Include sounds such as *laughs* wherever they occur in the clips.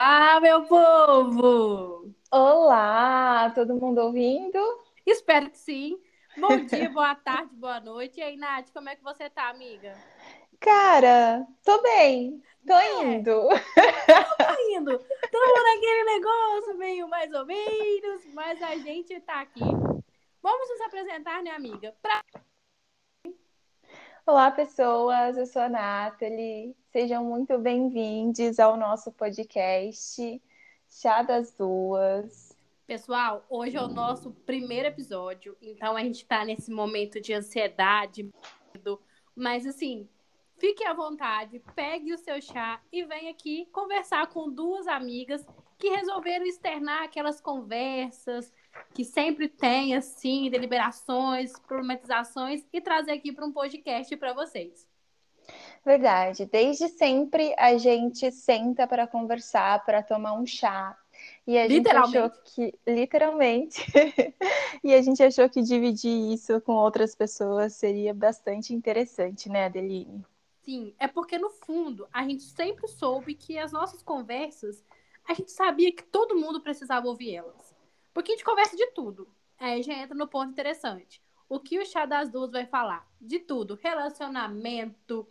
Olá, meu povo! Olá, todo mundo ouvindo? Espero que sim. Bom *laughs* dia, boa tarde, boa noite. E aí, Nath, como é que você tá, amiga? Cara, tô bem, tô É. indo. Tô indo. Tô naquele negócio meio mais ou menos, mas a gente tá aqui. Vamos nos apresentar, né, amiga? Pra... Olá, pessoas, eu sou a Nathalie. Sejam muito bem-vindos ao nosso podcast Chá das Duas. Pessoal, hoje é o nosso primeiro episódio, então a gente tá nesse momento de ansiedade, medo, mas assim, fique à vontade, pegue o seu chá e vem aqui conversar com duas amigas que resolveram externar aquelas conversas que sempre tem, assim, deliberações, problematizações e trazer aqui para um podcast para vocês. Verdade, desde sempre a gente senta para conversar, para tomar um chá. E a gente achou que, literalmente, *laughs* e a gente achou que dividir isso com outras pessoas seria bastante interessante, né, Adeline? Sim, é porque no fundo a gente sempre soube que as nossas conversas, a gente sabia que todo mundo precisava ouvir elas. Porque a gente conversa de tudo. Aí já entra no ponto interessante. O que o Chá das Duas vai falar? De tudo: relacionamento,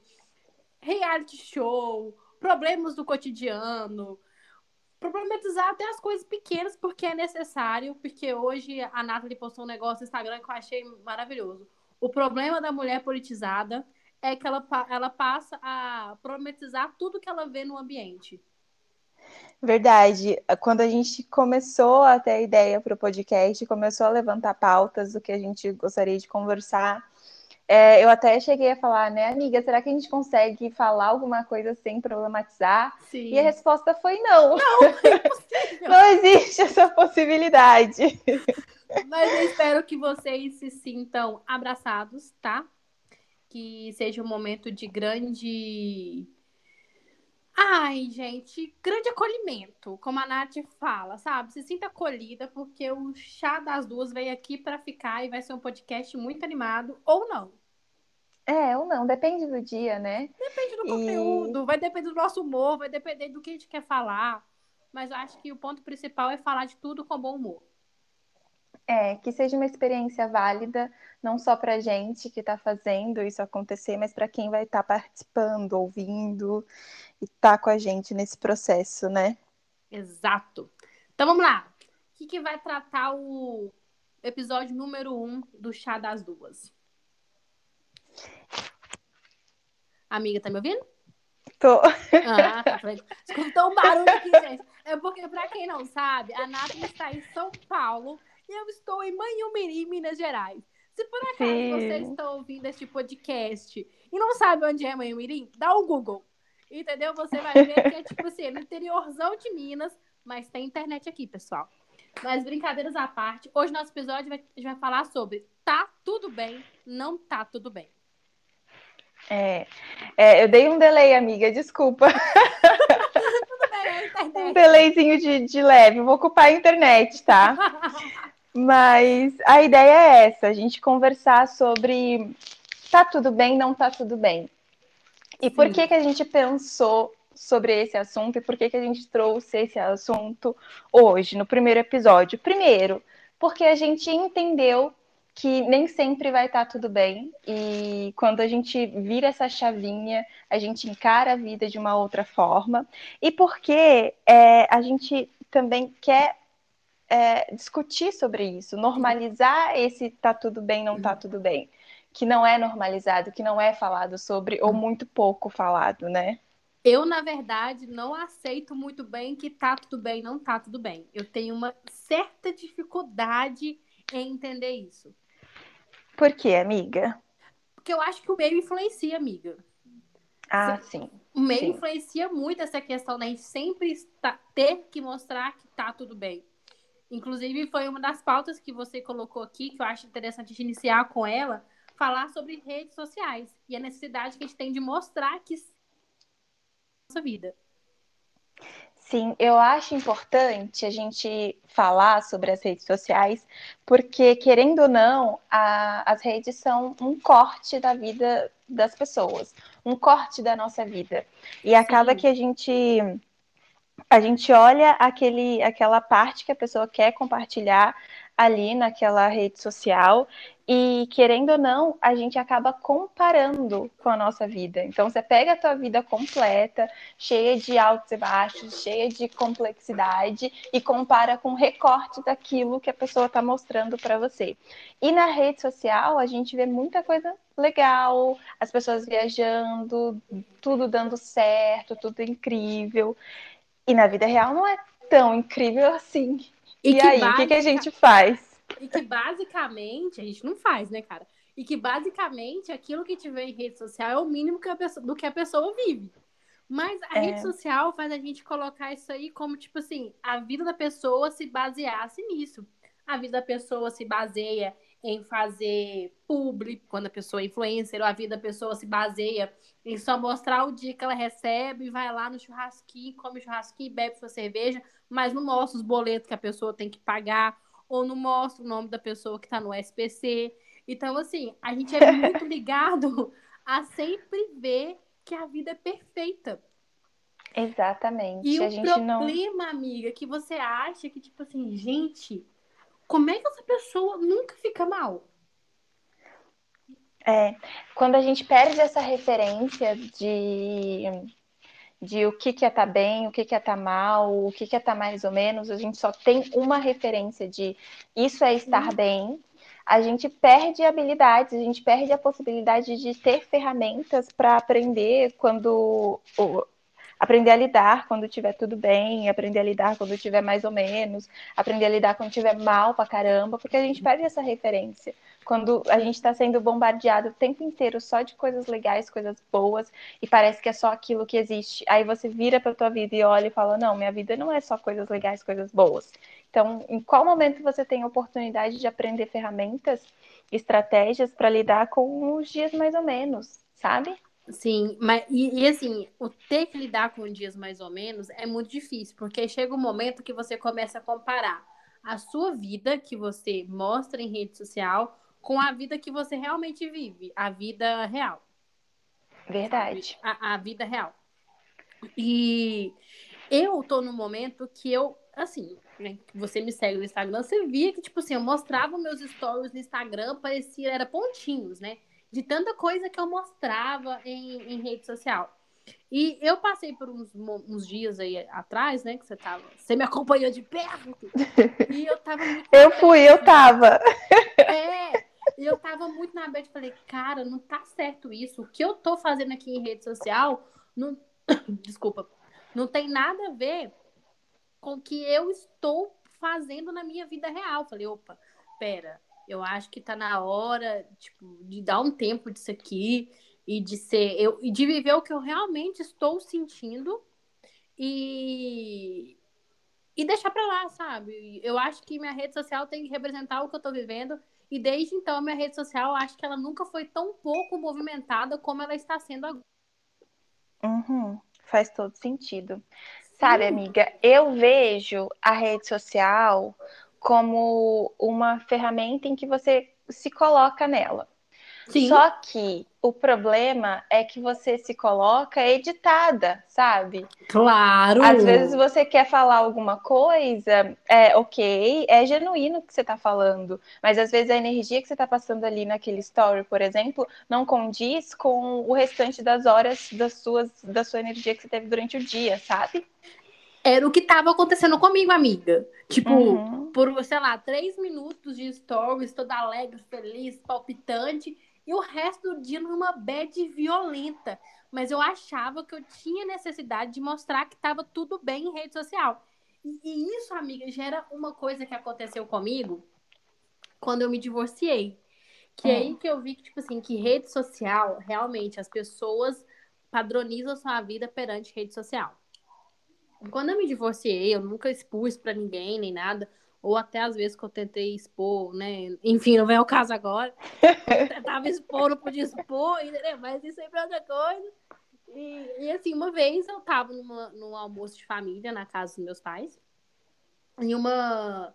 reality show, problemas do cotidiano, problematizar até as coisas pequenas porque é necessário, porque hoje a Nathalie postou um negócio no Instagram que eu achei maravilhoso. O problema da mulher politizada é que ela, ela passa a problematizar tudo que ela vê no ambiente. Verdade. Quando a gente começou a ter a ideia para o podcast, começou a levantar pautas do que a gente gostaria de conversar, é, eu até cheguei a falar, né, amiga, será que a gente consegue falar alguma coisa sem problematizar? Sim. E a resposta foi não. é impossível. *laughs* Não existe essa possibilidade. Mas eu espero que vocês se sintam abraçados, tá? Que seja um momento de grande. Ai, gente, grande acolhimento, como a Nath fala, sabe? Se sinta acolhida, porque o chá das duas veio aqui para ficar e vai ser um podcast muito animado, ou não. É, ou não, depende do dia, né? Depende do E- conteúdo, vai depender do nosso humor, vai depender do que a gente quer falar. Mas eu acho que o ponto principal é falar de tudo com bom humor. É, que seja uma experiência válida, não só para gente que está fazendo isso acontecer, mas para quem vai estar participando, ouvindo e tá com a gente nesse processo, né? Exato. Então vamos lá. O que, que vai tratar o episódio número um do Chá das Duas? Amiga, tá me ouvindo? Tô. Ah, tá. Escutou um barulho aqui, gente. É porque, pra quem não sabe, a Nathalie está em São Paulo e eu estou em Manhumirim, Minas Gerais. Se por acaso Sim. você está ouvindo este podcast e não sabe onde é Manhumirim, dá um Google. Entendeu? Você vai ver que é tipo assim, no interiorzão de Minas, mas tem internet aqui, pessoal. Mas brincadeiras à parte, hoje nosso episódio vai, a gente vai falar sobre tá tudo bem, não tá tudo bem. É, é, eu dei um delay, amiga, desculpa. *laughs* Tudo bem, é Um delayzinho de, de leve, vou ocupar a internet, tá? *laughs* Mas a ideia é essa, a gente conversar sobre tá tudo bem, não tá tudo bem. E por Sim. que que a gente pensou sobre esse assunto e por que que a gente trouxe esse assunto hoje, no primeiro episódio? Primeiro, porque a gente entendeu que nem sempre vai estar tudo bem e quando a gente vira essa chavinha, a gente encara a vida de uma outra forma e porque é, a gente também quer é, discutir sobre isso, normalizar esse tá tudo bem, não tá tudo bem, que não é normalizado, que não é falado sobre ou muito pouco falado, né? Eu, na verdade, não aceito muito bem que tá tudo bem, não tá tudo bem. Eu tenho uma certa dificuldade em entender isso. Por quê, amiga? Porque eu acho que o meio influencia, amiga. Ah, sim. O meio Sim. influencia muito essa questão da gente sempre está, ter que mostrar que tá tudo bem. Inclusive, foi uma das pautas que você colocou aqui, que eu acho interessante de iniciar com ela, falar sobre redes sociais e a necessidade que a gente tem de mostrar que nossa vida. Sim, eu acho importante a gente falar sobre as redes sociais, porque, querendo ou não, a- as redes são um corte da vida das pessoas, um corte da nossa vida. E acaba Sim. que a gente a gente olha aquele, aquela parte que a pessoa quer compartilhar ali naquela rede social e querendo ou não, a gente acaba comparando com a nossa vida. Então você pega a tua vida completa, cheia de altos e baixos, cheia de complexidade e compara com recorte daquilo que a pessoa está mostrando para você. E na rede social a gente vê muita coisa legal, as pessoas viajando, tudo dando certo, tudo incrível. E na vida real não é tão incrível assim. E, e aí, o que, que a gente faz? E que basicamente, a gente não faz, né, cara? E que basicamente aquilo que tiver em rede social é o mínimo que pessoa, do que a pessoa vive. Mas a é. rede social faz a gente colocar isso aí como, tipo assim, a vida da pessoa se baseasse nisso. A vida da pessoa se baseia em fazer publi, quando a pessoa é influencer, ou a vida da pessoa se baseia em só mostrar o dia que ela recebe, vai lá no churrasquinho, come churrasquinho, bebe sua cerveja, mas não mostra os boletos que a pessoa tem que pagar, ou não mostra o nome da pessoa que está no SPC. Então, assim, a gente é *laughs* muito ligado a sempre ver que a vida é perfeita. Exatamente. E a o problema, não... amiga, que você acha que, tipo assim, gente, como é que essa pessoa nunca fica mal? É, quando a gente perde essa referência de de o que, que é estar tá bem, o que, que é estar tá mal, o que, que é estar tá mais ou menos, a gente só tem uma referência de isso é estar uhum. bem, a gente perde habilidades, a gente perde a possibilidade de ter ferramentas para aprender quando aprender a lidar quando estiver tudo bem, aprender a lidar quando estiver mais ou menos, aprender a lidar quando estiver mal pra caramba, porque a gente perde essa referência. Quando a gente está sendo bombardeado o tempo inteiro só de coisas legais, coisas boas, e parece que é só aquilo que existe. Aí você vira para tua vida e olha e fala: "Não, minha vida não é só coisas legais, coisas boas". Então, em qual momento você tem a oportunidade de aprender ferramentas, estratégias para lidar com os dias mais ou menos, sabe? Sim, mas e, e, assim, o ter que lidar com dias mais ou menos é muito difícil, porque chega um momento que você começa a comparar a sua vida que você mostra em rede social com a vida que você realmente vive, a vida real. Verdade. A, a vida real. E eu tô no momento que eu, assim, né, você me segue no Instagram, você via que, tipo assim, eu mostrava meus stories no Instagram, parecia, era pontinhos, né? De tanta coisa que eu mostrava em, em rede social. E eu passei por uns, uns dias aí atrás, né? Que você tava. Você me acompanhou de perto. *laughs* E eu tava muito. eu fui, eu tava. É. E eu tava muito na e falei, cara, não tá certo isso. O que eu tô fazendo aqui em rede social não. *coughs* Desculpa. Não tem nada a ver com o que eu estou fazendo na minha vida real. Falei, opa, pera, eu acho que tá na hora, tipo, de dar um tempo disso aqui e de ser eu e de viver o que eu realmente estou sentindo e e deixar para lá, sabe? Eu acho que minha rede social tem que representar o que eu tô vivendo e desde então a minha rede social, acho que ela nunca foi tão pouco movimentada como ela está sendo agora. Uhum, faz todo sentido. Sabe, amiga, eu vejo a rede social como uma ferramenta em que você se coloca nela. Sim. Só que o problema é que você se coloca editada, sabe? Claro. Às vezes você quer falar alguma coisa, é ok, é genuíno o que você está falando, mas às vezes a energia que você está passando ali naquele story, por exemplo, não condiz com o restante das horas das suas, da sua energia que você teve durante o dia, sabe? Era o que estava acontecendo comigo, amiga. Tipo, uhum. por, sei lá, três minutos de stories, toda alegre, feliz, palpitante, e o resto do dia numa bad violenta. Mas eu achava que eu tinha necessidade de mostrar que estava tudo bem em rede social. E, e isso, amiga, gera uma coisa que aconteceu comigo quando eu me divorciei. Que é aí que eu vi que, tipo assim, que rede social, realmente, as pessoas padronizam sua vida perante rede social. Quando eu me divorciei, eu nunca expus para ninguém, nem nada. Ou até às vezes que eu tentei expor, né? Enfim, não vem ao caso agora. Eu tentava expor, não podia expor, entendeu? Mas isso aí é outra coisa. E, e, assim, uma vez eu tava numa, num almoço de família na casa dos meus pais. E uma.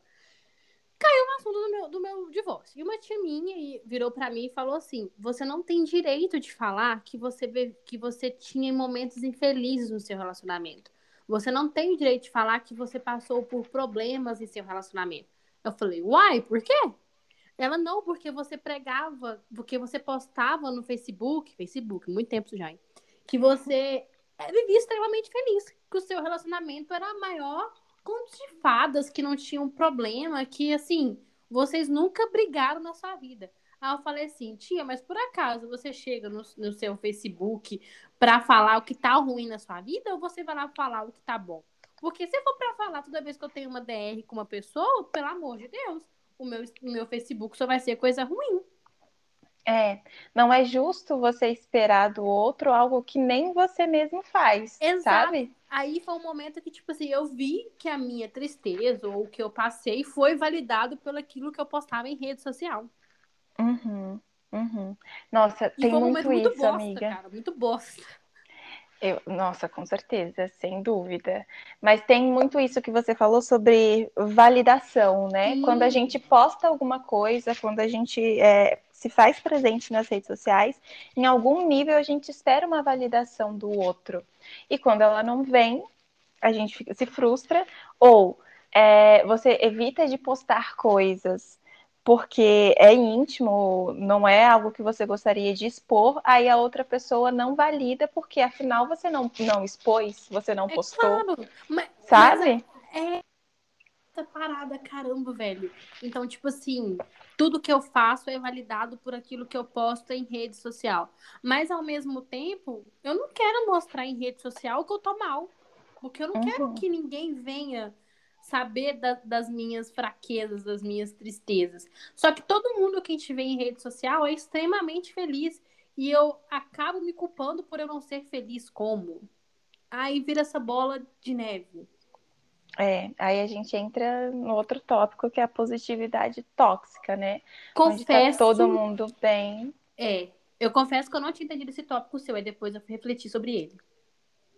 Caiu no assunto do meu, do meu divórcio. E uma tia minha virou para mim e falou assim: Você não tem direito de falar que você, que você tinha momentos infelizes no seu relacionamento. Você não tem o direito de falar que você passou por problemas em seu relacionamento. Eu falei, uai, por quê? Ela não, porque você pregava, porque você postava no Facebook, Facebook, muito tempo já, hein? que você vivia extremamente feliz, que o seu relacionamento era maior contos de fadas, que não tinham problema, que assim, vocês nunca brigaram na sua vida. Aí eu falei assim, tia, mas por acaso você chega no, no seu Facebook para falar o que tá ruim na sua vida ou você vai lá falar o que tá bom? Porque se for para falar toda vez que eu tenho uma DR com uma pessoa, pelo amor de Deus, o meu, o meu Facebook só vai ser coisa ruim. É, não é justo você esperar do outro algo que nem você mesmo faz, Exato. sabe? Aí foi um momento que, tipo assim, eu vi que a minha tristeza ou o que eu passei foi validado pelo aquilo que eu postava em rede social. Uhum, uhum. Nossa, e tem muito, muito isso, bosta, amiga. Cara, muito bosta. Eu, nossa, com certeza, sem dúvida. Mas tem muito isso que você falou sobre validação, né? Quando a gente posta alguma coisa, quando a gente é, se faz presente nas redes sociais, em algum nível a gente espera uma validação do outro. E quando ela não vem, a gente fica, se frustra, ou é, você evita de postar coisas porque é íntimo, não é algo que você gostaria de expor, aí a outra pessoa não valida, porque afinal você não, não expôs, você não é postou. Claro, mas, sabe? Mas é, é parada, caramba, velho. Então, tipo assim, tudo que eu faço é validado por aquilo que eu posto em rede social. Mas ao mesmo tempo, eu não quero mostrar em rede social que eu tô mal. Porque eu não uhum. quero que ninguém venha saber da, das minhas fraquezas, das minhas tristezas. Só que todo mundo que a gente vê em rede social é extremamente feliz e eu acabo me culpando por eu não ser feliz como. Aí vira essa bola de neve. É, aí a gente entra no outro tópico que é a positividade tóxica, né? Confesso. Onde tá todo mundo bem. É, eu confesso que eu não tinha entendido esse tópico seu, aí depois eu fui refletir sobre ele.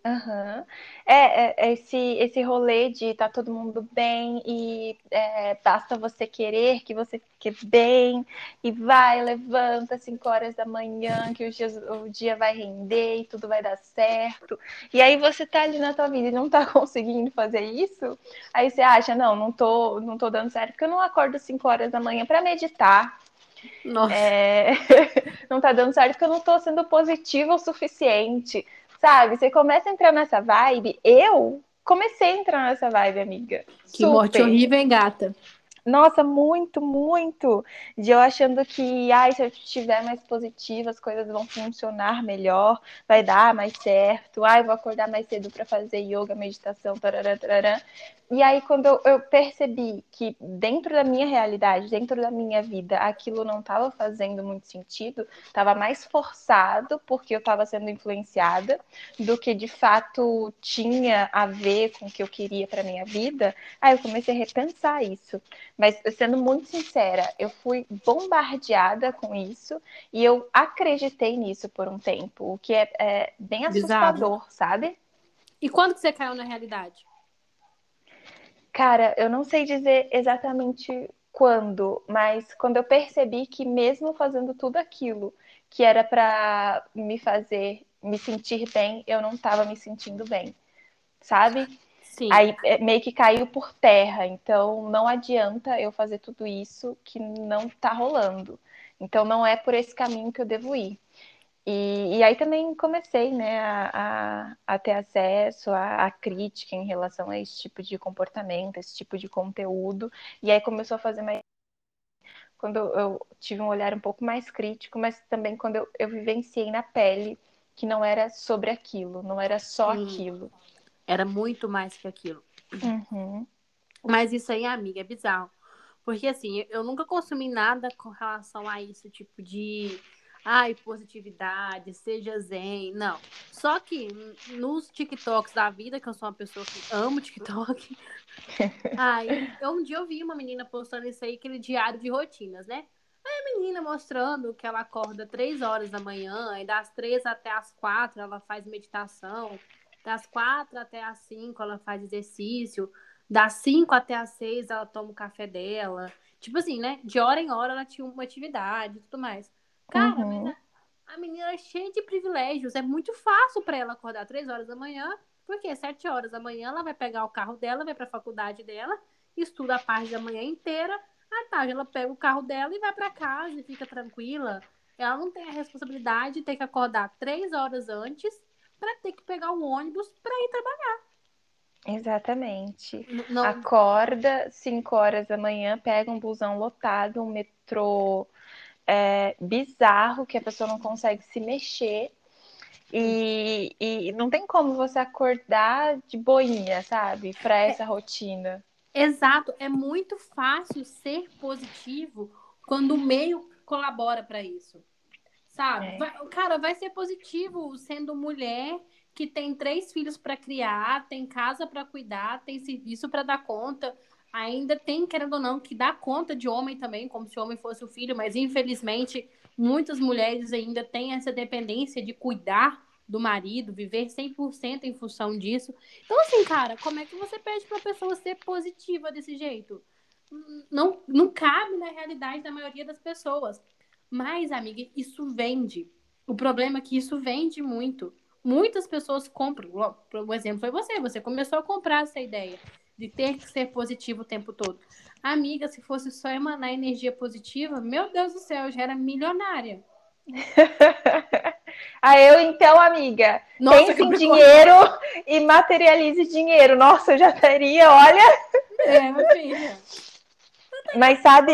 Uhum. É, é, esse, esse rolê de tá todo mundo bem e é, basta você querer que você fique bem e vai, levanta 5 horas da manhã que o dia, o dia vai render e tudo vai dar certo. E aí você tá ali na tua vida e não tá *laughs* conseguindo fazer isso, aí você acha, não, não tô, não tô dando certo porque eu não acordo 5 horas da manhã para meditar. Nossa. É... *laughs* não tá dando certo porque eu não tô sendo positiva o suficiente Sabe? Você começa a entrar nessa vibe. Eu comecei a entrar nessa vibe, amiga. Que Super. morte horrível, hein, gata? Nossa, muito, muito. De eu achando que, ai, se eu estiver mais positiva, as coisas vão funcionar melhor, vai dar mais certo. Ai, vou acordar mais cedo para fazer yoga, meditação, tarará, tarará. E aí, quando eu, eu, percebi que dentro da minha realidade, dentro da minha vida, aquilo não estava fazendo muito sentido, estava mais forçado porque eu estava sendo influenciada do que de fato tinha a ver com o que eu queria para minha vida, aí eu comecei a repensar isso. Mas sendo muito sincera, eu fui bombardeada com isso e eu acreditei nisso por um tempo, o que é, é bem assustador, Bizarro. sabe? E quando que você caiu na realidade? Cara, eu não sei dizer exatamente quando, mas quando eu percebi que mesmo fazendo tudo aquilo que era para me fazer me sentir bem, eu não estava me sentindo bem, sabe? Sim. Aí é, meio que caiu por terra, então não adianta eu fazer tudo isso que não tá rolando. Então não é por esse caminho que eu devo ir. E, e aí também comecei né, a, a, a ter acesso à, à, crítica em relação a esse tipo de comportamento, esse tipo de conteúdo. E aí começou a fazer mais. Quando eu, eu tive um olhar um pouco mais crítico, mas também quando eu, eu vivenciei na pele que não era sobre aquilo, não era só Sim. aquilo. Era muito mais que aquilo. Uhum. Mas isso aí, amiga, é bizarro. Porque assim, eu nunca consumi nada com relação a isso, tipo de ai, positividade, seja zen. Não. Só que nos TikToks da vida, que eu sou uma pessoa que amo TikTok, *laughs* aí eu, um dia eu vi uma menina postando isso aí, aquele diário de rotinas, né? Aí a menina mostrando que ela acorda três horas da manhã, e das três até as quatro ela faz meditação, das quatro até as cinco ela faz exercício, das cinco até as seis ela toma o café dela. Tipo assim, né? De hora em hora ela tinha uma atividade e tudo mais. Cara, uhum. mas a, A menina é cheia de privilégios. É muito fácil para ela acordar três horas da manhã, porque sete horas da manhã ela vai pegar o carro dela, vai para a faculdade dela, estuda a parte da manhã inteira. À tarde ela pega o carro dela e vai para casa e fica tranquila. Ela não tem a responsabilidade de ter que acordar três horas antes para ter que pegar o ônibus para ir trabalhar. Exatamente. Não... Acorda 5 horas da manhã, pega um busão lotado, um metrô é, bizarro, que a pessoa não consegue se mexer. E, e não tem como você acordar de boinha, sabe? Para essa é, rotina. Exato. É muito fácil ser positivo quando o meio colabora para isso. Sabe? É. Vai, cara, vai ser positivo sendo mulher que tem três filhos para criar, tem casa para cuidar, tem serviço para dar conta, ainda tem, querendo ou não, que dar conta de homem também, como se o homem fosse o filho, mas infelizmente muitas mulheres ainda têm essa dependência de cuidar do marido, viver 100% em função disso. Então, assim, cara, como é que você pede para a pessoa ser positiva desse jeito? Não, não cabe na realidade da maioria das pessoas. Mas, amiga, isso vende. O problema é que isso vende muito muitas pessoas compram. O exemplo foi você, você começou a comprar essa ideia de ter que ser positivo o tempo todo. Amiga, se fosse só emanar energia positiva, meu Deus do céu, eu já era milionária. *laughs* ah, eu então, amiga, Nossa, pense em dinheiro e materialize dinheiro. Nossa, eu já teria, olha. É, minha filha. Mas sabe,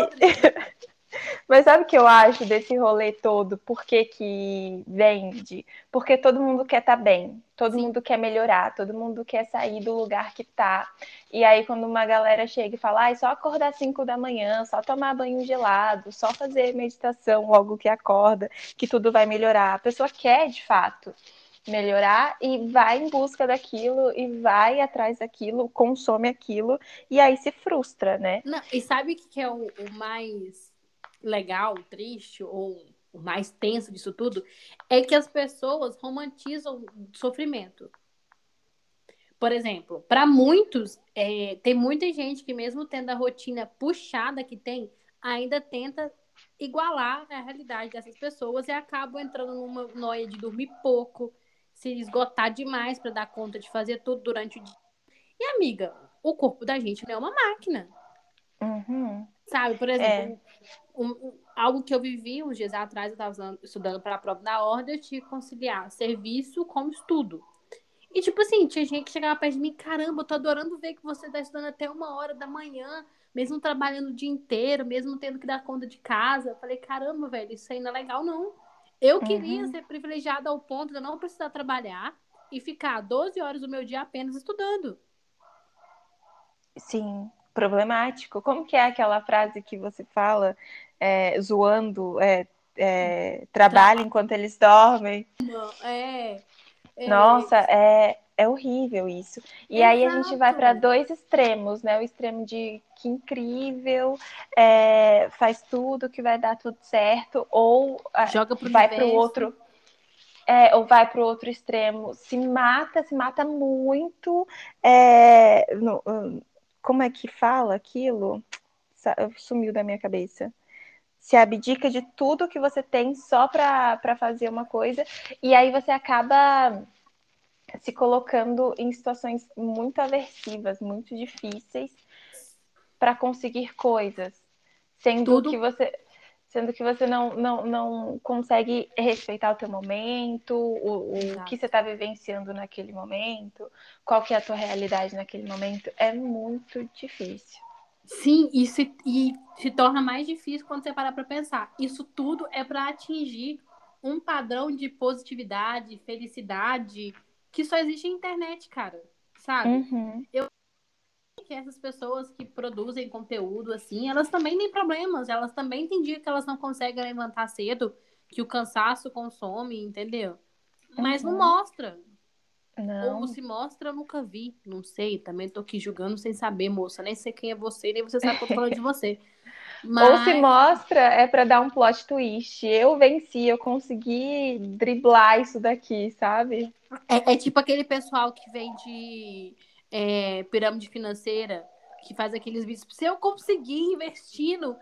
mas sabe o que eu acho desse rolê todo? Por que, que vende? Porque todo mundo quer estar tá bem, todo Sim. mundo quer melhorar, todo mundo quer sair do lugar que tá. E aí, quando uma galera chega e fala, ah, só acordar às 5 da manhã, só tomar banho gelado, só fazer meditação logo que acorda, que tudo vai melhorar. A pessoa quer de fato melhorar e vai em busca daquilo e vai atrás daquilo, consome aquilo e aí se frustra, né? Não, e sabe o que é o, o mais legal, triste ou o mais tenso disso tudo é que as pessoas romantizam o sofrimento. Por exemplo, para muitos, é, tem muita gente que, mesmo tendo a rotina puxada que tem, ainda tenta igualar a realidade dessas pessoas e acabam entrando numa noia de dormir pouco, se esgotar demais para dar conta de fazer tudo durante o dia. E, amiga, o corpo da gente não é uma máquina. Uhum. Sabe, por exemplo, é. um, um, algo que eu vivi uns dias atrás, eu estava estudando para a prova da ordem, eu tinha que conciliar serviço com estudo. E, tipo assim, tinha gente que chegava perto de mim, caramba, eu tô adorando ver que você tá estudando até uma hora da manhã, mesmo trabalhando o dia inteiro, mesmo tendo que dar conta de casa. Eu falei, caramba, velho, isso aí não é legal, não. Eu uhum. queria ser privilegiada ao ponto de eu não precisar trabalhar e ficar 12 horas do meu dia apenas estudando. Sim, problemático. Como que é aquela frase que você fala, é, zoando, é, é, trabalha enquanto eles dormem? É, é. Nossa, é, é horrível isso. E Exato. aí a gente vai para dois extremos, né? O extremo de que incrível, é, faz tudo que vai dar tudo certo, ou Joga pro vai para o outro. É, ou vai para o outro extremo, se mata, se mata muito, é, no, como é que fala aquilo? Sumiu da minha cabeça. Se abdica de tudo que você tem só para fazer uma coisa, e aí você acaba se colocando em situações muito aversivas, muito difíceis para conseguir coisas, sendo tudo... que você sendo que você não, não, não consegue respeitar o teu momento, o, o que você está vivenciando naquele momento, qual que é a tua realidade naquele momento, é muito difícil. Sim, e se, e se torna mais difícil quando você parar para pensar. Isso tudo é para atingir um padrão de positividade, felicidade, que só existe na internet, cara. Sabe? Uhum. Eu que essas pessoas que produzem conteúdo assim, elas também têm problemas, elas também têm dia que elas não conseguem levantar cedo, que o cansaço consome, entendeu? Mas uhum. não mostra. Não. Ou se mostra, eu nunca vi. Não sei, também tô aqui julgando sem saber, moça. Nem sei quem é você, nem você sabe que eu tô falando de você. *laughs* Mas... Ou se mostra, é para dar um plot twist. Eu venci, eu consegui driblar isso daqui, sabe? É, é tipo aquele pessoal que vem de é, pirâmide financeira, que faz aqueles vídeos. Se eu conseguir investindo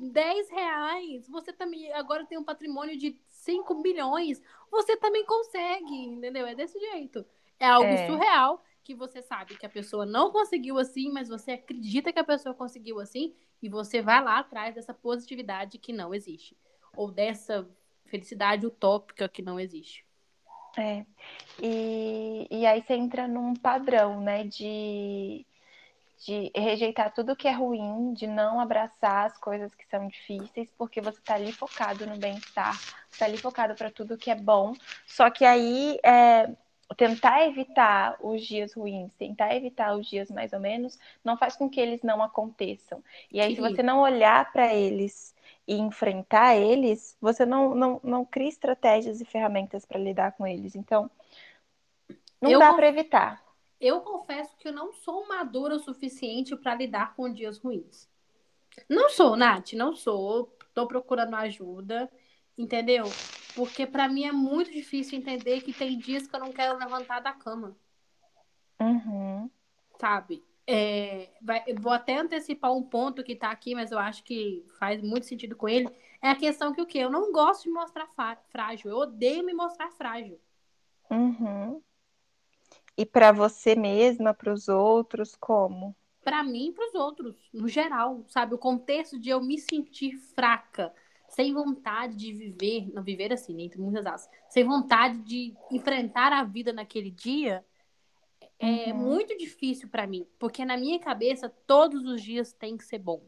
10 reais, você também agora tem um patrimônio de 5 milhões, você também consegue, entendeu? É desse jeito. É algo é. surreal que você sabe que a pessoa não conseguiu assim, mas você acredita que a pessoa conseguiu assim e você vai lá atrás dessa positividade que não existe ou dessa felicidade utópica que não existe. É. E, e aí você entra num padrão, né, de, de rejeitar tudo que é ruim, de não abraçar as coisas que são difíceis, porque você tá ali focado no bem-estar, você tá ali focado para tudo que é bom. Só que aí é, tentar evitar os dias ruins, tentar evitar os dias mais ou menos, não faz com que eles não aconteçam. E aí, Sim. se você não olhar para eles e enfrentar eles, você não, não, não cria estratégias e ferramentas para lidar com eles. Então, não eu dá para evitar. Eu confesso que eu não sou madura o suficiente para lidar com dias ruins. Não sou, Nath, não sou. Estou procurando ajuda, entendeu? Porque para mim é muito difícil entender que tem dias que eu não quero levantar da cama. Uhum. Sabe? É, vai, vou até antecipar um ponto que tá aqui, mas eu acho que faz muito sentido com ele. É a questão que o quê? Eu não gosto de mostrar frágil. Eu odeio me mostrar frágil. Uhum. E para você mesma, para os outros, como? Para mim e para os outros, no geral, sabe? O contexto de eu me sentir fraca, sem vontade de viver, não viver assim, entre muitas asas, sem vontade de enfrentar a vida naquele dia, é uhum. muito difícil para mim, porque na minha cabeça todos os dias tem que ser bom,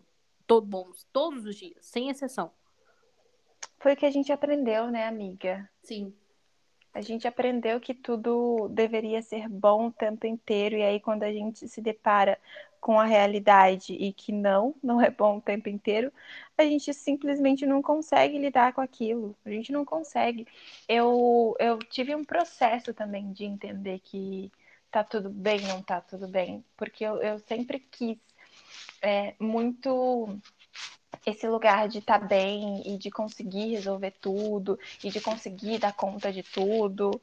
todo bons, todos os dias, sem exceção. Foi o que a gente aprendeu, né, amiga? Sim. A gente aprendeu que tudo deveria ser bom o tempo inteiro, e aí quando a gente se depara com a realidade e que não, não é bom o tempo inteiro, a gente simplesmente não consegue lidar com aquilo. A gente não consegue. Eu, eu tive um processo também de entender que tá tudo bem, não tá tudo bem, porque eu, eu sempre quis é, muito esse lugar de estar tá bem e de conseguir resolver tudo e de conseguir dar conta de tudo,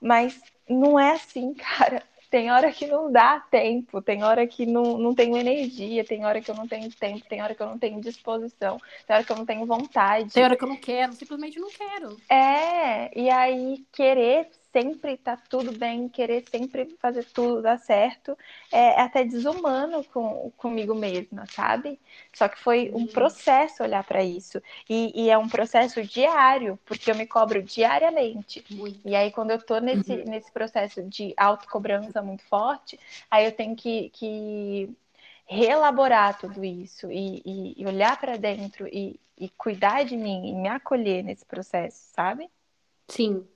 mas não é assim, *laughs* cara. Tem hora que não dá tempo, tem hora que não, não tenho energia, tem hora que eu não tenho tempo, tem hora que eu não tenho disposição, tem hora que eu não tenho vontade. Tem hora que eu não quero, simplesmente não quero. É, e aí querer sempre tá tudo bem, querer sempre fazer tudo dar certo, é, é até desumano com, comigo mesma, sabe? Só que foi um processo olhar para isso. E, e, é um processo diário, porque eu me cobro diariamente. Muito. E aí, quando eu tô nesse, uhum. nesse processo de autocobrança muito forte, aí eu tenho que, que reelaborar tudo isso e, e, e olhar para dentro e, e cuidar de mim e me acolher nesse processo, sabe? Sim,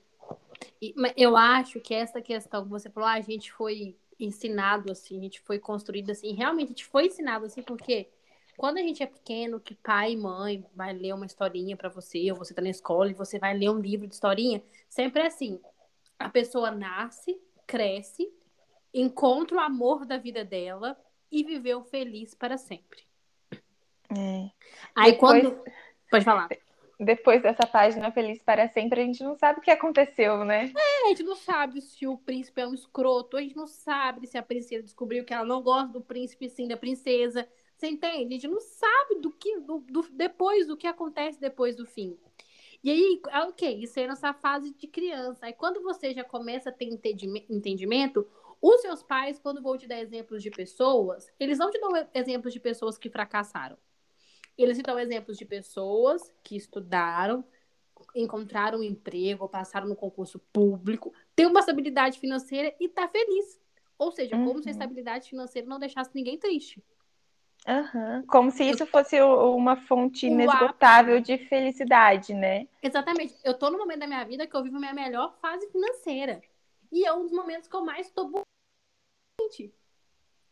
eu acho que essa questão que você falou, ah, a gente foi ensinado assim, a gente foi construído assim, realmente a gente foi ensinado assim, porque quando a gente é pequeno, que pai e mãe vai ler uma historinha para você, ou você tá na escola e você vai ler um livro de historinha, sempre é assim, a pessoa nasce, cresce, encontra o amor da vida dela e viveu feliz para sempre. É. Aí Depois... quando. Pode falar depois dessa página Feliz para Sempre, a gente não sabe o que aconteceu, né? É, a gente não sabe se o príncipe é um escroto, a gente não sabe se a princesa descobriu que ela não gosta do príncipe sim da princesa. Você entende? A gente não sabe do que do, do, depois do que acontece depois do fim. E aí, é ok, isso aí é nossa fase de criança. Aí quando você já começa a ter entendimento, os seus pais, quando vão te dar exemplos de pessoas, eles não te dão exemplos de pessoas que fracassaram. Eles citam exemplos de pessoas que estudaram, encontraram um emprego, passaram no concurso público, têm uma estabilidade financeira e tá feliz. Ou seja, uhum. como se a uhum. estabilidade financeira não deixasse ninguém triste. Uhum. Como se isso fosse uma fonte inesgotável de felicidade, né? Exatamente. Eu tô no momento da minha vida que eu vivo minha melhor fase financeira. E é um dos momentos que eu mais tô.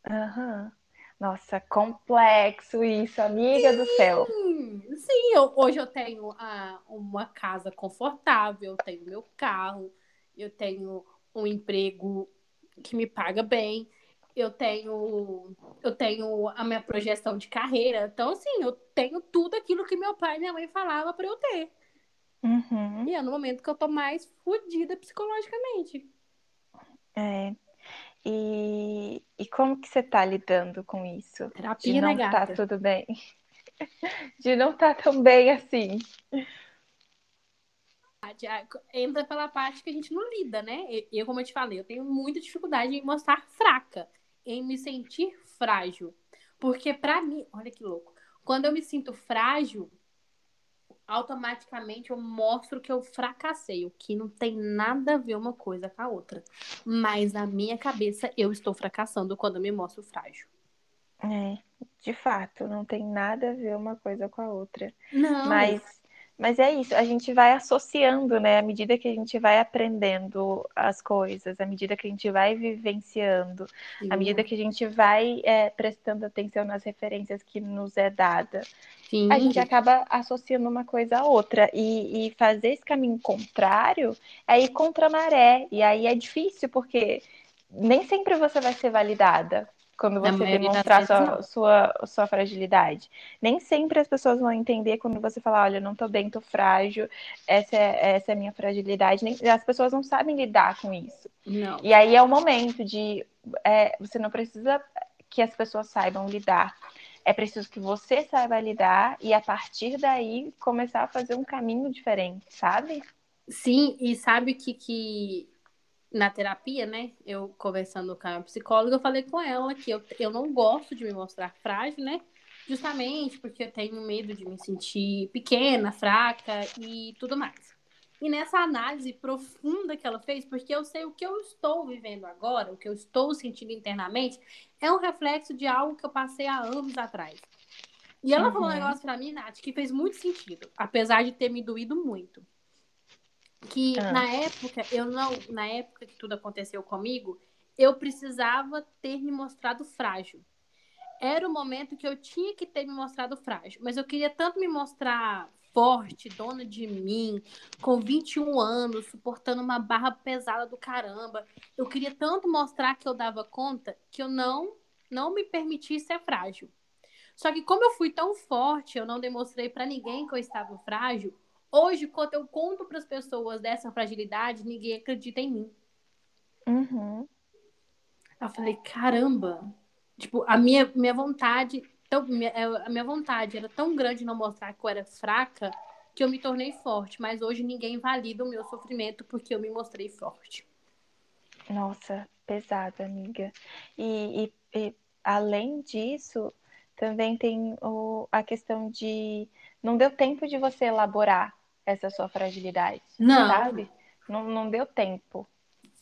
Uhum. Nossa, complexo isso, amiga sim, do céu. Sim, eu, hoje eu tenho ah, uma casa confortável, eu tenho meu carro, eu tenho um emprego que me paga bem, eu tenho eu tenho a minha projeção de carreira. Então, assim, eu tenho tudo aquilo que meu pai e minha mãe falavam para eu ter. Uhum. E é no momento que eu tô mais fodida psicologicamente. É, e, e como que você está lidando com isso? Terapia, *laughs* de não né, tá tudo bem. De não estar tá tão bem assim. entra pela parte que a gente não lida, né? Eu, como eu te falei, eu tenho muita dificuldade em mostrar fraca, em me sentir frágil. Porque para mim, olha que louco, quando eu me sinto frágil, automaticamente eu mostro que eu fracassei, o que não tem nada a ver uma coisa com a outra. Mas na minha cabeça eu estou fracassando quando eu me mostro frágil. É, de fato, não tem nada a ver uma coisa com a outra. Não. Mas mas é isso, a gente vai associando, né? À medida que a gente vai aprendendo as coisas, à medida que a gente vai vivenciando, Sim. à medida que a gente vai é, prestando atenção nas referências que nos é dada, Sim. a gente acaba associando uma coisa a outra. E, e fazer esse caminho contrário é ir contra a maré. E aí é difícil, porque nem sempre você vai ser validada quando você demonstrar sua, sua, sua, fragilidade. Nem sempre as pessoas vão entender quando você falar, olha, não tô bem, tô frágil, essa é, essa é a minha fragilidade. Nem, as pessoas não sabem lidar com isso. Não. E aí é o momento de. É, você não precisa que as pessoas saibam lidar. É preciso que você saiba lidar e a partir daí começar a fazer um caminho diferente, sabe? Sim, e sabe que, que na terapia, né? Eu conversando com a psicóloga, eu falei com ela que eu, eu não gosto de me mostrar frágil, né? Justamente porque eu tenho medo de me sentir pequena, fraca e tudo mais. E nessa análise profunda que ela fez, porque eu sei o que eu estou vivendo agora, o que eu estou sentindo internamente, é um reflexo de algo que eu passei há anos atrás. E ela uhum. falou um uhum. negócio pra mim, Nath, que fez muito sentido, apesar de ter me doído muito que ah. na época eu não, na época que tudo aconteceu comigo, eu precisava ter me mostrado frágil. Era o momento que eu tinha que ter me mostrado frágil, mas eu queria tanto me mostrar forte, dona de mim, com 21 anos, suportando uma barra pesada do caramba. Eu queria tanto mostrar que eu dava conta que eu não não me permiti ser frágil. Só que como eu fui tão forte, eu não demonstrei para ninguém que eu estava frágil, Hoje, quando eu conto para as pessoas dessa fragilidade, ninguém acredita em mim. Uhum. Eu falei, caramba. Tipo, a minha, minha vontade, tão, minha, é, a minha vontade era tão grande não mostrar que eu era fraca que eu me tornei forte. Mas hoje ninguém valida o meu sofrimento porque eu me mostrei forte. Nossa, pesada, amiga. E, e, e além disso, também tem o, a questão de não deu tempo de você elaborar essa sua fragilidade, não. sabe? Não, não deu tempo.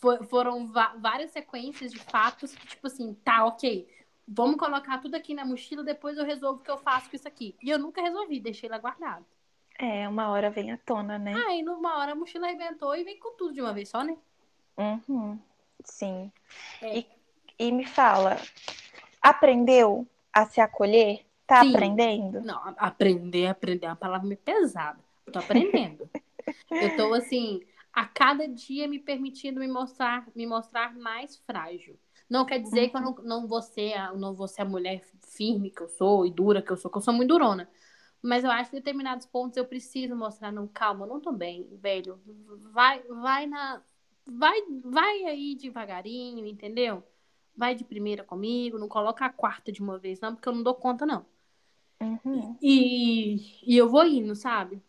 For, foram várias sequências de fatos que, tipo assim, tá, ok, vamos colocar tudo aqui na mochila, depois eu resolvo o que eu faço com isso aqui. E eu nunca resolvi, deixei lá guardado. É, uma hora vem à tona, né? Aí, numa hora, a mochila arrebentou e vem com tudo de uma vez só, né? Uhum, sim. É. E, e me fala, aprendeu a se acolher? Tá Sim. aprendendo? Não, aprender, aprender é uma palavra meio pesada. Eu tô aprendendo. eu tô assim, a cada dia me permitindo me mostrar, me mostrar mais frágil. Não quer dizer uhum. que eu não, não, vou ser, não vou ser a mulher firme que eu sou e dura que eu sou, que eu sou muito durona. Mas eu acho que em determinados pontos eu preciso mostrar, não, calma, não tô bem, velho. Vai, vai na. Vai, vai aí devagarinho, entendeu? Vai de primeira comigo, não coloca a quarta de uma vez, não, porque eu não dou conta, não. Uhum. E, e eu vou indo, sabe?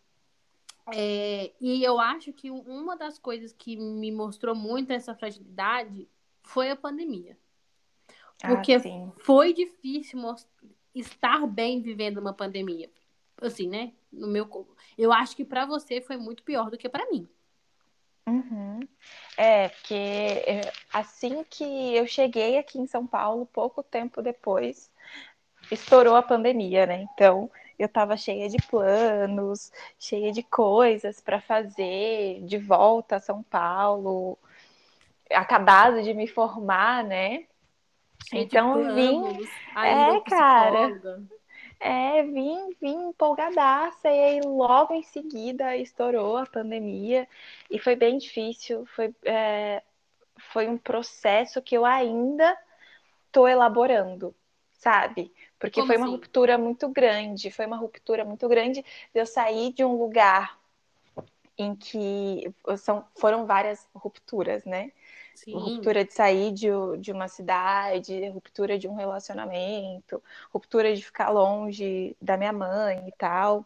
É, e eu acho que uma das coisas que me mostrou muito essa fragilidade foi a pandemia. Ah, Porque ah, foi difícil estar bem vivendo uma pandemia. Assim, né? No meu, eu acho que para você foi muito pior do que para mim. Uhum. É, porque é, assim que eu cheguei aqui em São Paulo, pouco tempo depois, estourou a pandemia, né? Então eu estava cheia de planos, cheia de coisas para fazer, de volta a São Paulo, acabado de me formar, né? Cheia então vim, é, cara, é, vim, vim empolgadaça e aí logo em seguida estourou a pandemia e foi bem difícil, foi, é, foi um processo que eu ainda estou elaborando, sabe? Porque Como foi uma assim? ruptura muito grande, foi uma ruptura muito grande de eu sair de um lugar em que são, foram várias rupturas, né? Sim. Ruptura de sair de, de uma cidade, ruptura de um relacionamento, ruptura de ficar longe da minha mãe e tal.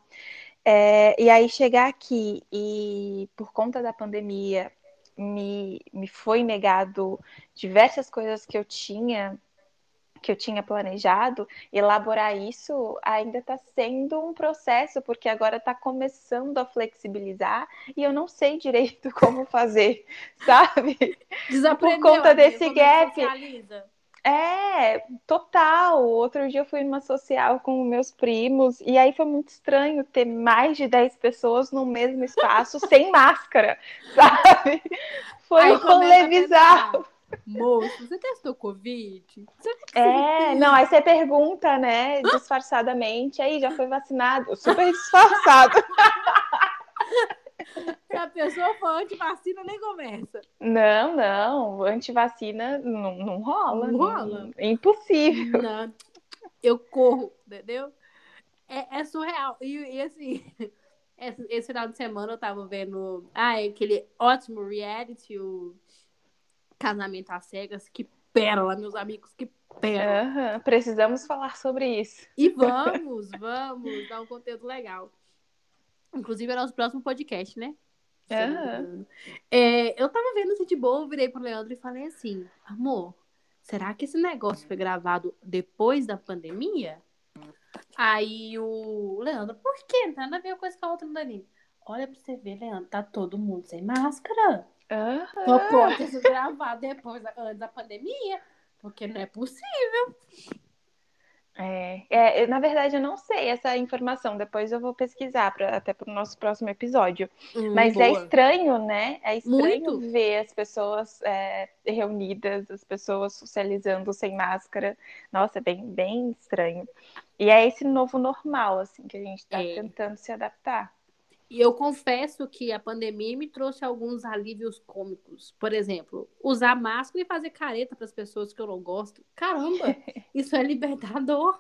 É, e aí chegar aqui e por conta da pandemia me, me foi negado diversas coisas que eu tinha que eu tinha planejado, elaborar isso ainda está sendo um processo, porque agora está começando a flexibilizar e eu não sei direito *laughs* como fazer, sabe? Por conta desse é gap. É, total. Outro dia eu fui numa social com meus primos e aí foi muito estranho ter mais de 10 pessoas no mesmo espaço sem máscara, *laughs* sabe? Foi um rolê bizarro. Moço, você testou Covid? É, não, aí você pergunta, né, disfarçadamente, aí já foi vacinado, super disfarçado. Se a pessoa for anti-vacina, nem conversa. Não, não, anti-vacina não, não rola. Não rola. É impossível. Não. Eu corro, entendeu? É, é surreal. E, e assim, *laughs* esse, esse, final de semana eu tava vendo ah, aquele ótimo reality, o Casamento às Cegas, que pérola, meus amigos, que pérola. Uhum, precisamos falar sobre isso. E vamos, *laughs* vamos, dar um conteúdo legal. Inclusive é nosso próximo podcast, né? Uhum. É, eu tava vendo assim de boa, virei pro Leandro e falei assim, amor, será que esse negócio foi gravado depois da pandemia? Aí o Leandro, por quê? Não tem nada a ver uma coisa com a outra, Danilo. Olha pra você ver, Leandro, tá todo mundo sem máscara. Uhum. Só pode ter sido gravado depois, antes da pandemia, porque não é possível. É, é, na verdade, eu não sei essa informação. Depois eu vou pesquisar pra, até para o nosso próximo episódio. Hum, Mas é boa. é estranho, né? É estranho Muito. ver as pessoas é, reunidas, as pessoas socializando sem máscara. Nossa, é bem, bem estranho. E é esse novo normal, assim, que a gente está é. tentando se adaptar. E eu confesso que a pandemia me trouxe alguns alívios cômicos. Por exemplo, usar máscara e fazer careta para as pessoas que eu não gosto. Caramba, *laughs* isso é libertador.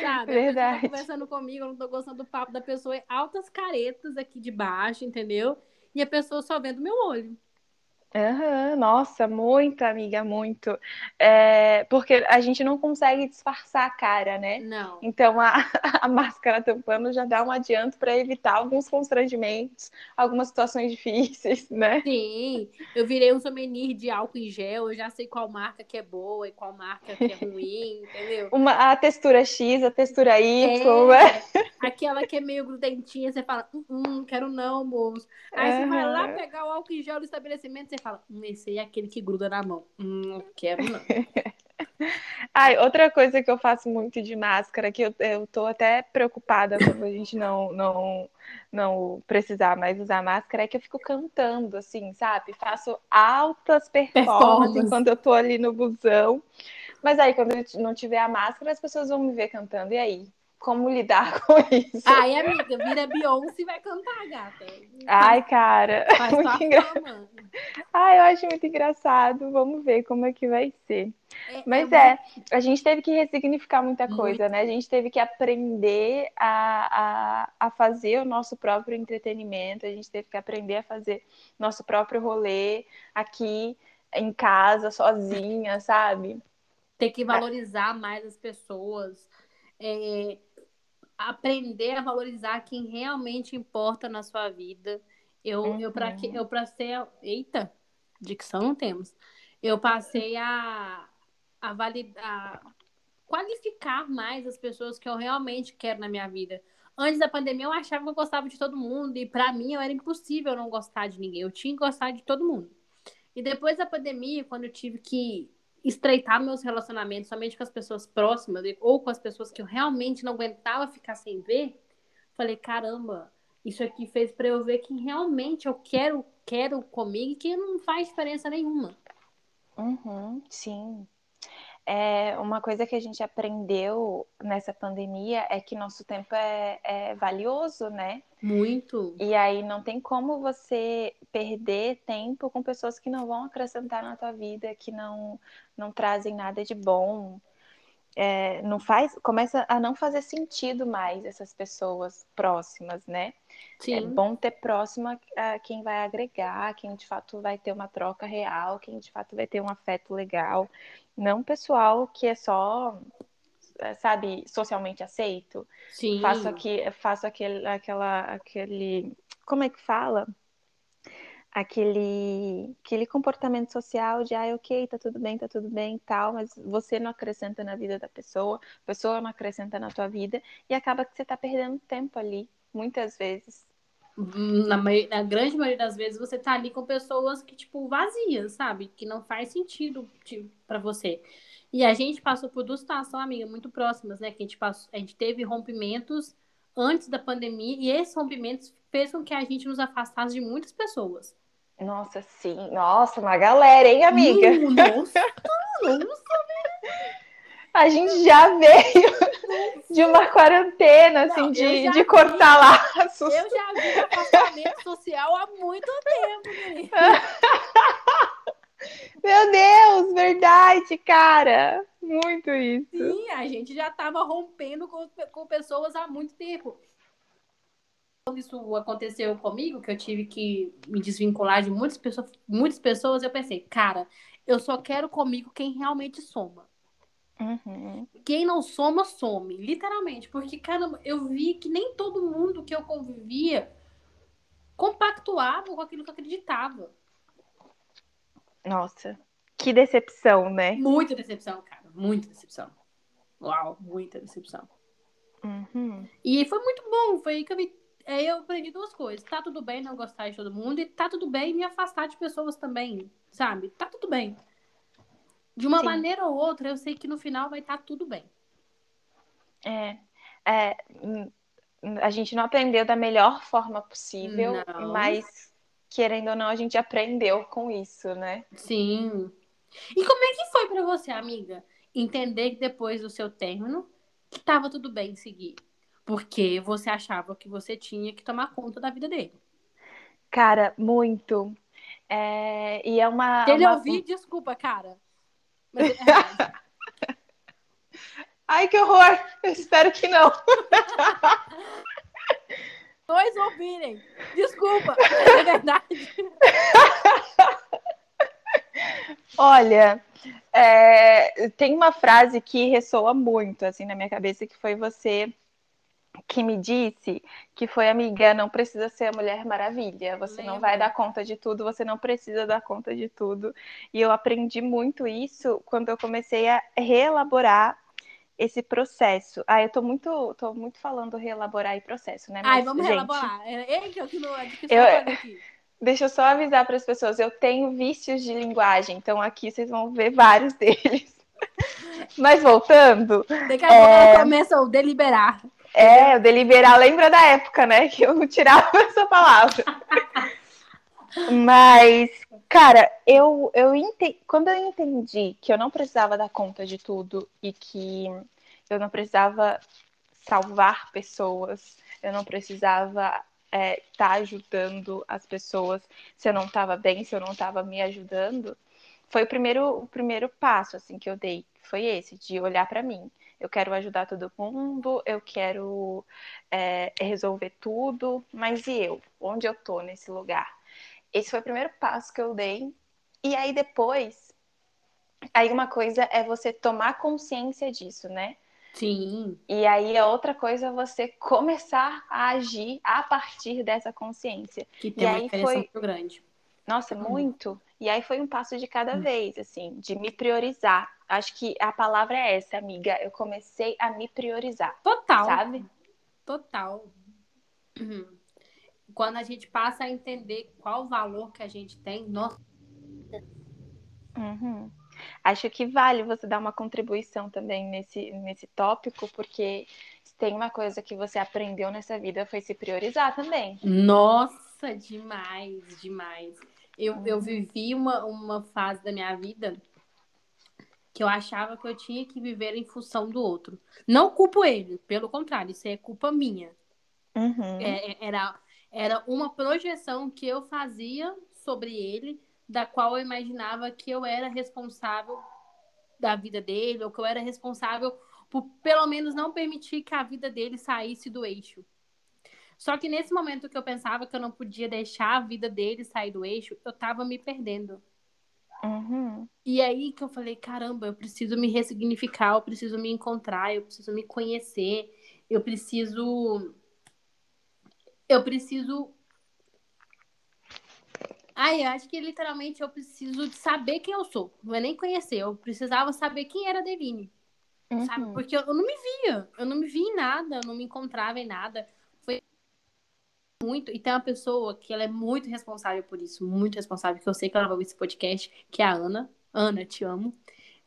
Sabe? Verdade. A tá conversando comigo, eu não tô gostando do papo da pessoa, é altas caretas aqui de baixo, entendeu? E a pessoa só vendo meu olho. Uhum, nossa, muito, amiga, muito. É, porque a gente não consegue disfarçar a cara, né? Não. Então a, *laughs* a máscara tampando já dá um adianto para evitar alguns constrangimentos, algumas situações difíceis, né? Sim, eu virei um souvenir de álcool em gel, eu já sei qual marca que é boa e qual marca que é ruim, *laughs* entendeu? Uma, a textura X, a textura Y, é, né? Aquela que é meio grudentinha, você fala, hum, hum quero não, moço. Aí uhum. você vai lá pegar o álcool em gel do estabelecimento, você fala, hum, esse aí é aquele que gruda na mão. Hum, não quero não. *laughs* Ai, outra coisa que eu faço muito de máscara, que eu, eu tô até preocupada quando a gente não, não, não precisar mais usar máscara, é que eu fico cantando, assim, sabe? Faço altas performances, performance. enquanto eu tô ali no busão. Mas aí, quando eu não tiver a máscara, as pessoas vão me ver cantando. E aí? Como lidar *laughs* com isso. Ai, amiga, vira Beyoncé e vai cantar, gata. Ai, cara. *laughs* Faz muito engra... Ai, eu acho muito engraçado. Vamos ver como é que vai ser. É, Mas é, é, a gente teve que ressignificar muita coisa, muito. né? A gente teve que aprender a, a, a fazer o nosso próprio entretenimento, a gente teve que aprender a fazer nosso próprio rolê aqui em casa, sozinha, sabe? Tem que valorizar mais as pessoas. É, aprender a valorizar quem realmente importa na sua vida. Eu, uhum. eu para eu para ser, eita, dicção não temos. Eu passei a a validar, qualificar mais as pessoas que eu realmente quero na minha vida. Antes da pandemia eu achava que eu gostava de todo mundo e para mim era impossível não gostar de ninguém. Eu tinha que gostar de todo mundo. E depois da pandemia, quando eu tive que estreitar meus relacionamentos somente com as pessoas próximas ou com as pessoas que eu realmente não aguentava ficar sem ver, falei, caramba, isso aqui fez para eu ver quem realmente eu quero, quero comigo e que não faz diferença nenhuma. Uhum, sim. É, uma coisa que a gente aprendeu nessa pandemia é que nosso tempo é, é valioso, né? Muito. E aí não tem como você perder tempo com pessoas que não vão acrescentar na tua vida, que não, não trazem nada de bom. É, não faz, começa a não fazer sentido mais essas pessoas próximas, né? É Sim. É bom ter próximo a, a quem vai agregar, quem de fato vai ter uma troca real, quem de fato vai ter um afeto legal. Não pessoal que é só sabe, socialmente aceito. Sim. Faço aqui, faço aquele, aquela, aquele, como é que fala? Aquele, aquele comportamento social de, ah, ok, tá tudo bem, tá tudo bem e tal, mas você não acrescenta na vida da pessoa, a pessoa não acrescenta na tua vida, e acaba que você tá perdendo tempo ali, muitas vezes. Na, na, grande maioria das vezes você tá ali com pessoas que, tipo, vazias, sabe? Que não faz sentido tipo, para você. E a gente passou por duas situações, amiga, muito próximas, né? Que a gente, passou, a gente teve rompimentos antes da pandemia e esses rompimentos fez com que a gente nos afastasse de muitas pessoas. Nossa, sim. Nossa, uma galera, hein, amiga? Hum, nossa, nossa, *laughs* A gente já veio de uma quarentena, assim, Não, de, de cortar vi, laços. Eu já vi afastamento social há muito tempo. *laughs* Meu Deus, verdade, cara. Muito isso. Sim, a gente já estava rompendo com, com pessoas há muito tempo. Quando isso aconteceu comigo, que eu tive que me desvincular de muitas pessoas, muitas pessoas, eu pensei, cara, eu só quero comigo quem realmente soma. Uhum. Quem não soma, some. Literalmente. Porque, cara, eu vi que nem todo mundo que eu convivia compactuava com aquilo que eu acreditava. Nossa, que decepção, né? Muita decepção, cara. Muita decepção. Uau, muita decepção. Uhum. E foi muito bom. Foi aí que eu vi. Aí eu aprendi duas coisas. Tá tudo bem não gostar de todo mundo. E tá tudo bem me afastar de pessoas também. Sabe? Tá tudo bem. De uma Sim. maneira ou outra, eu sei que no final vai estar tá tudo bem. É, é. A gente não aprendeu da melhor forma possível, não. mas querendo ou não, a gente aprendeu com isso, né? Sim. E como é que foi para você, amiga, entender que depois do seu término que tava tudo bem seguir? Porque você achava que você tinha que tomar conta da vida dele. Cara, muito. É... E é uma. Se ele uma... ouvir, desculpa, cara. Mas é Ai, que horror! Eu espero que não. dois ouvirem. Desculpa, *laughs* é verdade. Olha, é, tem uma frase que ressoa muito assim na minha cabeça que foi você que me disse que foi amiga, não precisa ser a Mulher Maravilha, você Lembra. não vai dar conta de tudo, você não precisa dar conta de tudo. E eu aprendi muito isso quando eu comecei a reelaborar esse processo. Ah, eu tô muito, tô muito falando reelaborar e processo, né? Mas, Ai, vamos gente, reelaborar. É, é que eu, eu aqui. Deixa eu só avisar para as pessoas, eu tenho vícios de linguagem, então aqui vocês vão ver vários *laughs* deles. *laughs* Mas voltando. Daqui a pouco é... começa o deliberar. É, deliberar, lembra da época, né? Que eu *laughs* tirava essa palavra. Mas, cara, eu, eu ente... quando eu entendi que eu não precisava dar conta de tudo e que eu não precisava salvar pessoas, eu não precisava estar é, tá ajudando as pessoas se eu não estava bem, se eu não estava me ajudando, foi o primeiro, o primeiro passo assim que eu dei, foi esse, de olhar para mim. Eu quero ajudar todo mundo, eu quero é, resolver tudo, mas e eu? Onde eu tô nesse lugar? Esse foi o primeiro passo que eu dei. E aí depois, aí uma coisa é você tomar consciência disso, né? Sim. E aí a outra coisa é você começar a agir a partir dessa consciência. Que tem e uma aí diferença foi... muito grande. Nossa, hum. muito. E aí foi um passo de cada hum. vez, assim, de me priorizar. Acho que a palavra é essa, amiga. Eu comecei a me priorizar. Total. Sabe? Total. Uhum quando a gente passa a entender qual o valor que a gente tem, nossa. Uhum. Acho que vale você dar uma contribuição também nesse, nesse tópico, porque se tem uma coisa que você aprendeu nessa vida foi se priorizar também. Nossa, demais, demais. Eu, uhum. eu vivi uma, uma fase da minha vida que eu achava que eu tinha que viver em função do outro. Não culpo ele, pelo contrário, isso é culpa minha. Uhum. É, é era era uma projeção que eu fazia sobre ele, da qual eu imaginava que eu era responsável da vida dele, ou que eu era responsável por pelo menos não permitir que a vida dele saísse do eixo. Só que nesse momento que eu pensava que eu não podia deixar a vida dele sair do eixo, eu tava me perdendo. Uhum. E aí que eu falei, caramba, eu preciso me ressignificar, eu preciso me encontrar, eu preciso me conhecer, eu preciso. Eu preciso. Ai, eu acho que literalmente eu preciso saber quem eu sou. Não é nem conhecer, eu precisava saber quem era a Devine. Uhum. Sabe? Porque eu, eu não me via. Eu não me via em nada, eu não me encontrava em nada. Muito. E tem uma pessoa que ela é muito responsável por isso, muito responsável, que eu sei que ela vai ouvir esse podcast, que é a Ana. Ana, te amo.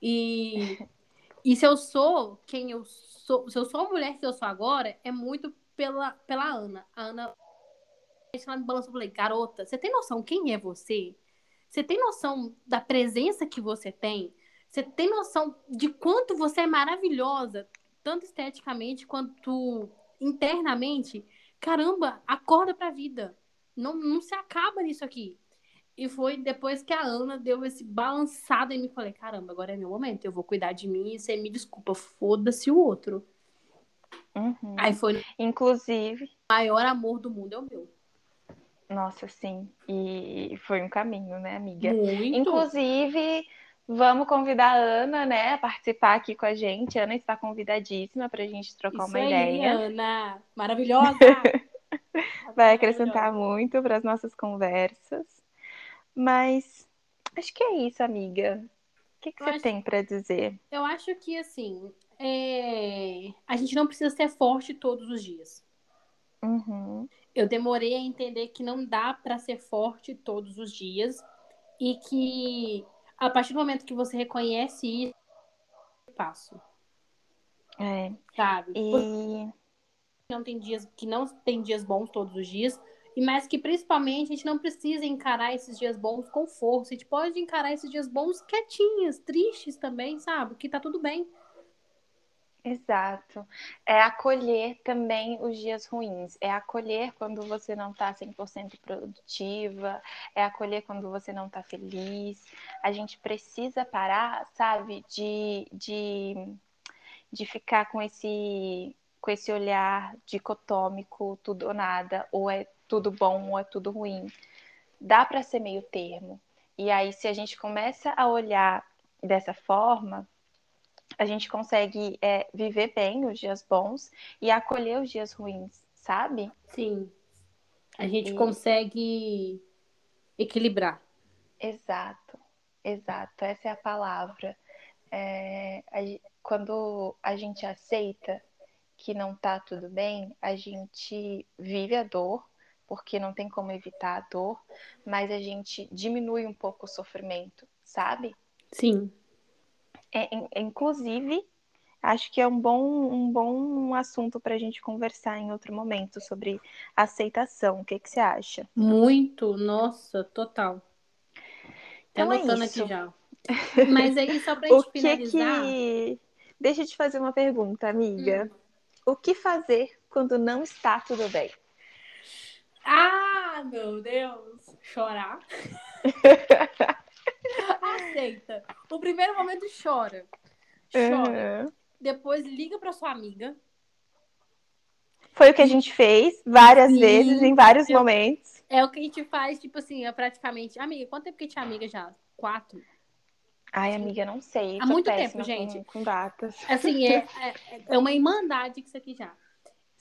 E, *laughs* e se eu sou quem eu sou, se eu sou a mulher que eu sou agora, é muito pela, pela Ana. A Ana ela me balançou e falei, garota, você tem noção quem é você? Você tem noção da presença que você tem? Você tem noção de quanto você é maravilhosa, tanto esteticamente quanto internamente? Caramba, acorda pra vida. Não, não se acaba nisso aqui. E foi depois que a Ana deu esse balançado em mim. Falei, caramba, agora é meu momento. Eu vou cuidar de mim e você me desculpa. Foda-se o outro. Uhum. Aí foi. Inclusive. O maior amor do mundo é o meu. Nossa, sim. E foi um caminho, né, amiga? Muito. Inclusive, vamos convidar a Ana, né, a participar aqui com a gente. A Ana está convidadíssima para a gente trocar Isso uma aí, ideia. Ana. *laughs* Maravilhosa. Vai acrescentar muito para as nossas conversas. Mas acho que é isso, amiga. O que, que você acho- tem para dizer? Eu acho que, assim, é, a gente não precisa ser forte todos os dias. Uhum. Eu demorei a entender que não dá pra ser forte todos os dias e que a partir do momento que você reconhece isso, eu passo, É. sabe? E não tem dias que não tem dias bons todos os dias, e mas que principalmente a gente não precisa encarar esses dias bons com força. A gente pode encarar esses dias bons quietinhas, tristes também, sabe? Que tá tudo bem. Exato. É acolher também os dias ruins. É acolher quando você não está 100% produtiva. É acolher quando você não está feliz. A gente precisa parar, sabe, de, de, de ficar com esse, com esse olhar dicotômico, tudo ou nada, ou é tudo bom ou é tudo ruim. Dá para ser meio termo. E aí, se a gente começa a olhar dessa forma, a gente consegue é, viver bem os dias bons e acolher os dias ruins, sabe? Sim. A gente E- consegue equilibrar. Exato, exato, essa é a palavra. É, a quando a gente aceita que não tá tudo bem, a gente vive a dor, porque não tem como evitar a dor, mas a gente diminui um pouco o sofrimento, sabe? Sim. É, in- inclusive, acho que é um bom, um bom assunto para a gente conversar em outro momento sobre aceitação. O que que você acha? Muito, nossa, total. Tá Então é anotando isso. aqui já. *laughs* Mas aí, só pra O gente que finalizar. que. Deixa eu te fazer uma pergunta, amiga. O que fazer quando não está tudo bem? Ah, meu Deus! Chorar. *laughs* Aceita. O primeiro momento chora. Chora. Uhum. Depois liga pra sua amiga. Foi o que a gente fez várias Sim. vezes, em vários Eu- momentos. É o que a gente faz, tipo assim, é praticamente. Amiga, quanto tempo que a gente é amiga já? Quatro? Ai, amiga, não sei. Há muito tempo, gente. Com, com datas. Assim, é, é, é uma irmandade isso aqui já.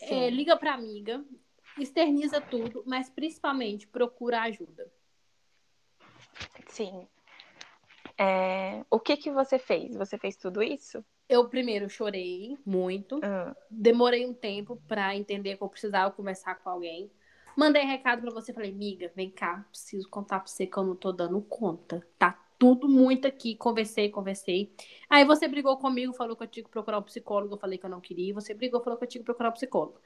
É, liga pra amiga, externiza tudo, mas principalmente procura ajuda. Sim. É, O que que você fez? Você fez tudo isso? Eu primeiro chorei muito, Ah, demorei um tempo pra entender que eu precisava conversar com alguém. Mandei recado pra você, falei, miga, vem cá, preciso contar pra você que eu não tô dando conta. Tá tudo muito aqui. Conversei, conversei. Aí você brigou comigo, falou que eu tinha que procurar um psicólogo. Eu falei que eu não queria. Você brigou, falou que eu tinha que procurar um psicólogo.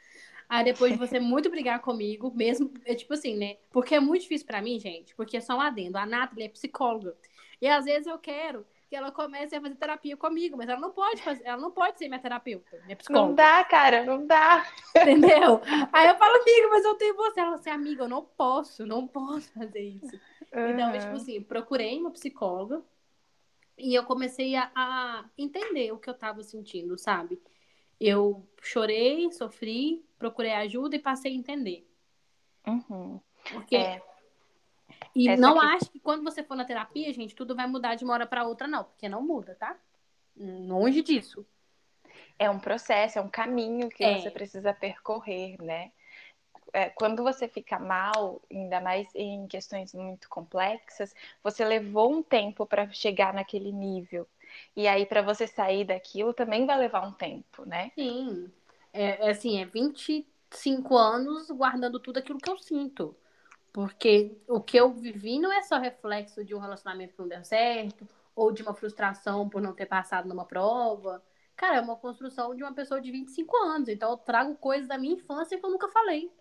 Aí depois de você muito brigar comigo, mesmo, é tipo assim, né? Porque é muito difícil pra mim, gente, porque é só um adendo. A Nathalie é psicóloga. E às vezes eu quero que ela comece a fazer terapia comigo, mas ela não pode fazer, ela não pode ser minha terapeuta, minha psicóloga. Não dá, cara, não dá. Entendeu? Aí eu falo, amiga, mas eu tenho você. Ela assim, amiga, eu não posso, não posso fazer isso. Então, é tipo assim, procurei uma psicóloga e eu comecei a, a entender o que eu tava sentindo, sabe? Eu chorei, sofri, procurei ajuda e passei a entender. Uhum. Porque É. E Essa não aqui- acho que quando você for na terapia, gente, tudo vai mudar de uma hora pra outra, não. Porque não muda, tá? Longe disso. É um processo, é um caminho que É. você precisa percorrer, né? É, quando você fica mal, ainda mais em questões muito complexas, você levou um tempo para chegar naquele nível. E aí, para você sair daquilo, também vai levar um tempo, né? Sim. É, é assim, é 25 anos guardando tudo aquilo que eu sinto. Porque o que eu vivi não é só reflexo de um relacionamento que não deu certo, ou de uma frustração por não ter passado numa prova. Cara, é uma construção de uma pessoa de 25 anos. Então eu trago coisas da minha infância que eu nunca falei.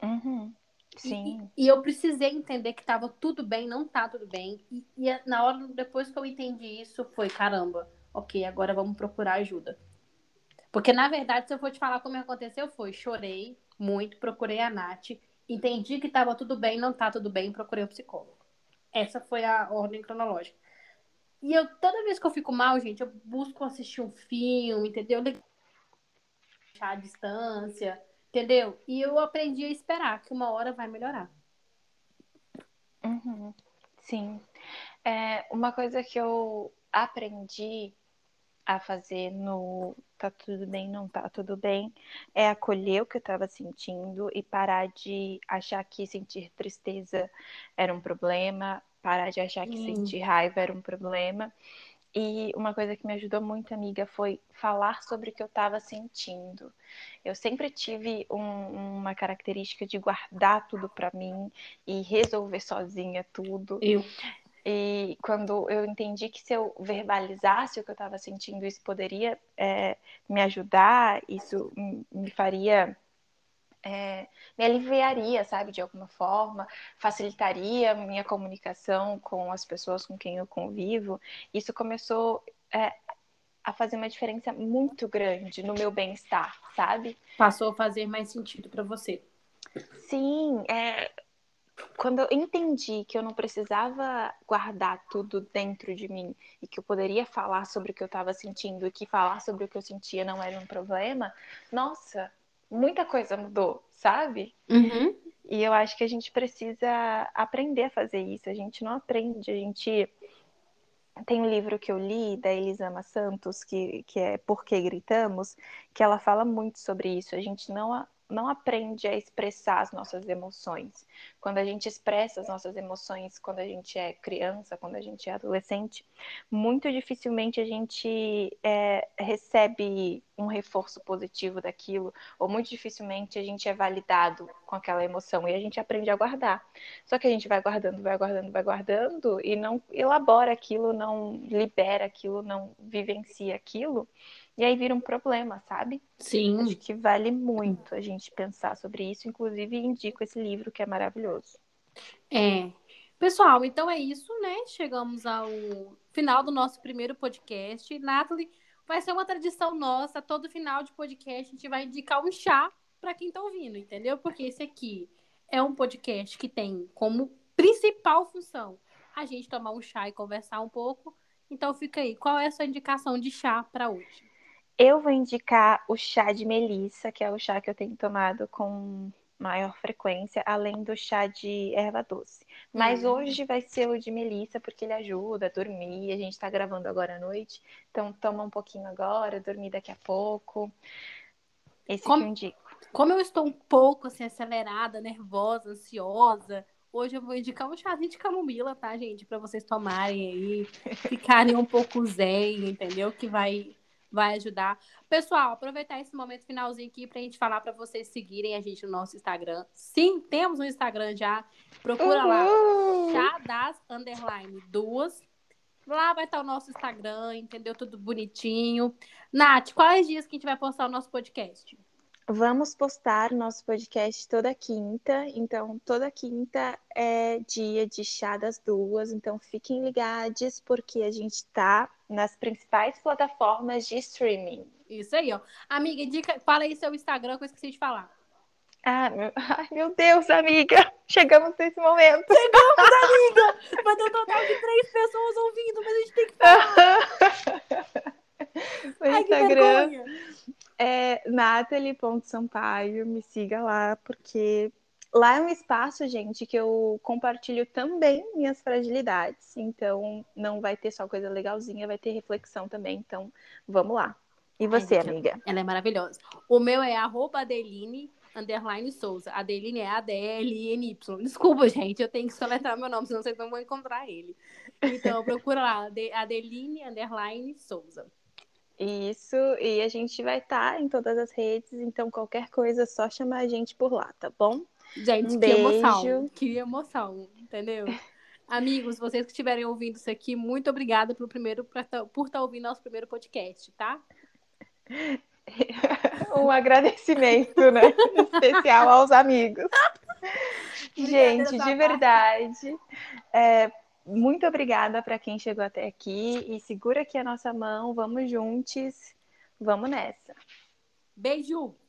Uhum. Sim. E, e eu precisei entender que tava tudo bem, não tá tudo bem. E, e é- na hora, depois que eu entendi isso, foi caramba, ok, agora vamos procurar ajuda. Porque, na verdade, se eu for te falar como aconteceu, foi chorei muito, procurei a Nath, entendi que tava tudo bem, não tá tudo bem, procurei um psicólogo. Essa foi a ordem cronológica. E eu, toda vez que eu fico mal, gente, eu busco assistir um filme, entendeu? Deixar a distância, entendeu? E eu aprendi a esperar que uma hora vai melhorar. Uhum. Sim. É, uma coisa que eu aprendi a fazer no tá tudo bem, não tá tudo bem, é acolher o que eu tava sentindo e parar de achar que sentir tristeza era um problema, parar de achar que Sim. sentir raiva era um problema. E uma coisa que me ajudou muito, amiga, foi falar sobre o que eu estava sentindo. Eu sempre tive um- uma característica de guardar tudo para mim e resolver sozinha tudo. Eu. E quando eu entendi que se eu verbalizasse o que eu estava sentindo, isso poderia é, me ajudar, isso me faria. é, me aliviaria, sabe, de alguma forma, facilitaria a minha comunicação com as pessoas com quem eu convivo. Isso começou é, a fazer uma diferença muito grande no meu bem-estar, sabe? Passou a fazer mais sentido pra você. Sim, é, quando eu entendi que eu não precisava guardar tudo dentro de mim e que eu poderia falar sobre o que eu estava sentindo e que falar sobre o que eu sentia não era um problema, nossa, muita coisa mudou, sabe? Uhum. E eu acho que a gente precisa aprender a fazer isso. A gente não aprende, a gente. Tem um livro que eu li da Elisama Santos, que, que é Por que Gritamos, que ela fala muito sobre isso. A gente não, não aprende a expressar as nossas emoções. Quando a gente expressa as nossas emoções quando a gente é criança, quando a gente é adolescente, muito dificilmente a gente é, recebe um reforço positivo daquilo, ou muito dificilmente a gente é validado com aquela emoção e a gente aprende a guardar. Só que a gente vai guardando, vai guardando, vai guardando e não elabora aquilo, não libera aquilo, não vivencia aquilo, e aí vira um problema, sabe? Sim. Acho que vale muito a gente pensar sobre isso, inclusive indico esse livro que é maravilhoso. É. Pessoal, então é isso, né? Chegamos ao final do nosso primeiro podcast. Nathalie, vai ser uma tradição nossa. Todo final de podcast a gente vai indicar um chá para quem tá ouvindo, entendeu? Porque esse aqui é um podcast que tem como principal função a gente tomar um chá e conversar um pouco. Então fica aí. Qual é a sua indicação de chá para hoje? Eu vou indicar o chá de melissa, que é o chá que eu tenho tomado com maior frequência, além do chá de erva doce. Mas Hum. hoje vai ser o de melissa, porque ele ajuda a dormir. A gente tá gravando agora à noite, então toma um pouquinho agora, dormir daqui a pouco. Esse Como- que eu indico. Como eu estou um pouco assim acelerada, nervosa, ansiosa, hoje eu vou indicar um chazinho de camomila, tá, gente, Pra vocês tomarem aí, *laughs* ficarem um pouco zen, entendeu? Que vai vai ajudar. Pessoal, aproveitar esse momento finalzinho aqui pra gente falar pra vocês seguirem a gente no nosso Instagram. Sim, temos um Instagram já. Procura lá, chá das underline duas. Lá vai estar o nosso Instagram, entendeu? Tudo bonitinho. Nath, quais dias que a gente vai postar o nosso podcast? Vamos postar nosso podcast toda quinta. Então, toda quinta é dia de chá das duas. Então, fiquem ligados, porque a gente tá nas principais plataformas de streaming. Isso aí, ó. Amiga, indica, fala aí seu Instagram que eu esqueci de falar. Ah, meu, *laughs* ai, meu Deus, amiga! Chegamos nesse momento. Vai ter um total de três pessoas ouvindo, mas a gente tem que falar. *laughs* *laughs* No Ai, Instagram é Nathalie.sampaio. Me siga lá, porque Lá é um espaço, gente, que eu compartilho também minhas fragilidades. Então, não vai ter só coisa legalzinha, vai ter reflexão também. Então, vamos lá. E você, Ai, amiga? Ela é maravilhosa. O meu é arroba Adeline underline Souza. Adeline é A-D-L-I-N-Y. Desculpa, gente, eu tenho que soletrar meu nome, senão vocês não vão encontrar ele. Então, procura lá, Adeline underline Souza. Isso, e a gente vai estar tá em todas as redes, então qualquer coisa é só chamar a gente por lá, tá bom? Gente, um que beijo. emoção, que emoção, entendeu? *laughs* Amigos, vocês que estiverem ouvindo isso aqui, muito obrigada pelo primeiro, por estar tá ouvindo nosso primeiro podcast, tá? *laughs* um agradecimento, né? *laughs* Especial aos amigos. Gente, de verdade. É, muito obrigada para quem chegou até aqui e segura aqui a nossa mão, vamos juntos, vamos nessa. Beijo!